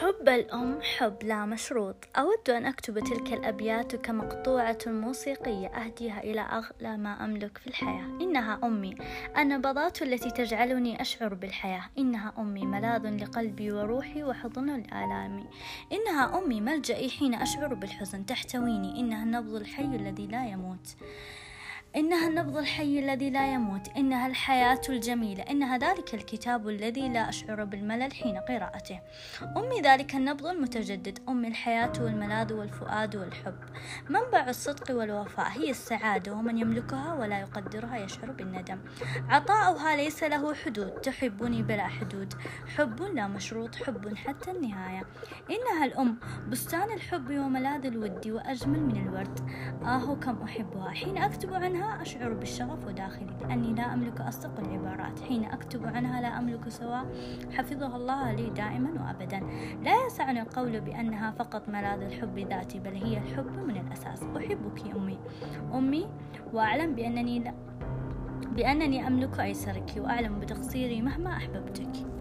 حب الأم حب لا مشروط. أود أن أكتب تلك الأبيات كمقطوعة موسيقية أهديها إلى أغلى ما أملك في الحياة. إنها أمي. النبضات التي تجعلني أشعر بالحياة. إنها أمي. ملاذ لقلبي وروحي وحضن الآلام. إنها أمي. ملجئي حين أشعر بالحزن. تحتويني. إنها النبض الحي الذي لا يموت. إنها النبض الحي الذي لا يموت إنها الحياة الجميلة إنها ذلك الكتاب الذي لا أشعر بالملل حين قراءته. أمي ذلك النبض المتجدد أمي الحياة والملاذ والفؤاد والحب. منبع الصدق والوفاء هي السعادة ومن يملكها ولا يقدرها يشعر بالندم. عطاؤها ليس له حدود تحبني بلا حدود. حب لا مشروط حب حتى النهاية. إنها الأم بستان الحب وملاذ الود وأجمل من الورد. آه كم أحبها. حين أكتب عنها عنها أشعر بالشغف وداخلي لأني لا أملك أصدق العبارات. حين أكتب عنها لا أملك سوى. حفظها الله لي دائما وأبدا. لا يسعني القول بأنها فقط ملاذ الحب ذاتي بل هي الحب من الأساس. أحبك أمي. أمي وأعلم بأنني لا بأنني أملك أيسرك وأعلم بتقصيري مهما أحببتك.